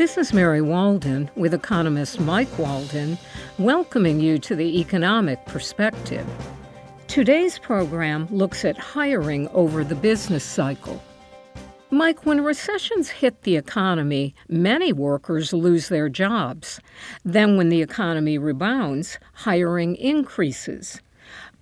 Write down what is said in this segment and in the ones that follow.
This is Mary Walden with economist Mike Walden, welcoming you to the economic perspective. Today's program looks at hiring over the business cycle. Mike, when recessions hit the economy, many workers lose their jobs. Then, when the economy rebounds, hiring increases.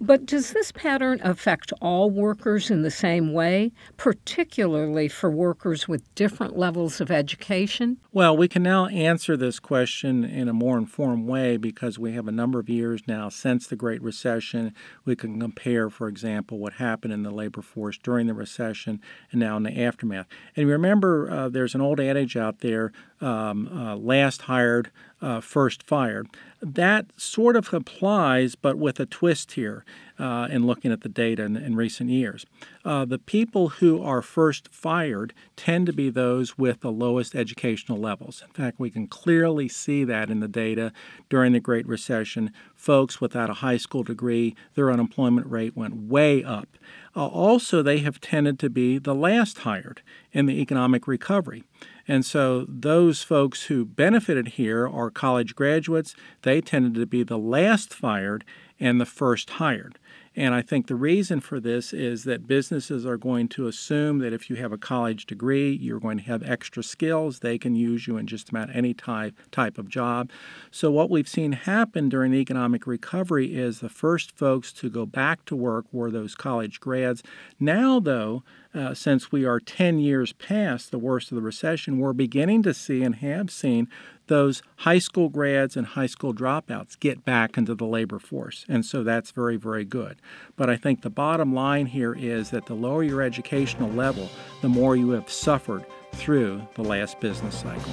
But does this pattern affect all workers in the same way, particularly for workers with different levels of education? Well, we can now answer this question in a more informed way because we have a number of years now since the Great Recession. We can compare, for example, what happened in the labor force during the recession and now in the aftermath. And remember, uh, there's an old adage out there um, uh, last hired, uh, first fired. That sort of applies, but with a twist here uh, in looking at the data in, in recent years. Uh, the people who are first fired tend to be those with the lowest educational levels. In fact, we can clearly see that in the data during the Great Recession. Folks without a high school degree, their unemployment rate went way up. Uh, also, they have tended to be the last hired in the economic recovery. And so those folks who benefited here are college graduates. They tended to be the last fired and the first hired. And I think the reason for this is that businesses are going to assume that if you have a college degree, you're going to have extra skills. They can use you in just about any type, type of job. So, what we've seen happen during the economic recovery is the first folks to go back to work were those college grads. Now, though, uh, since we are 10 years past the worst of the recession, we're beginning to see and have seen those high school grads and high school dropouts get back into the labor force. And so that's very, very good. But I think the bottom line here is that the lower your educational level, the more you have suffered through the last business cycle.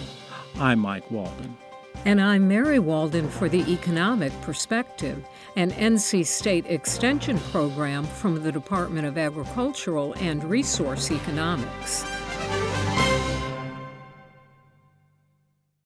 I'm Mike Walden. And I'm Mary Walden for the Economic Perspective, an NC State Extension program from the Department of Agricultural and Resource Economics.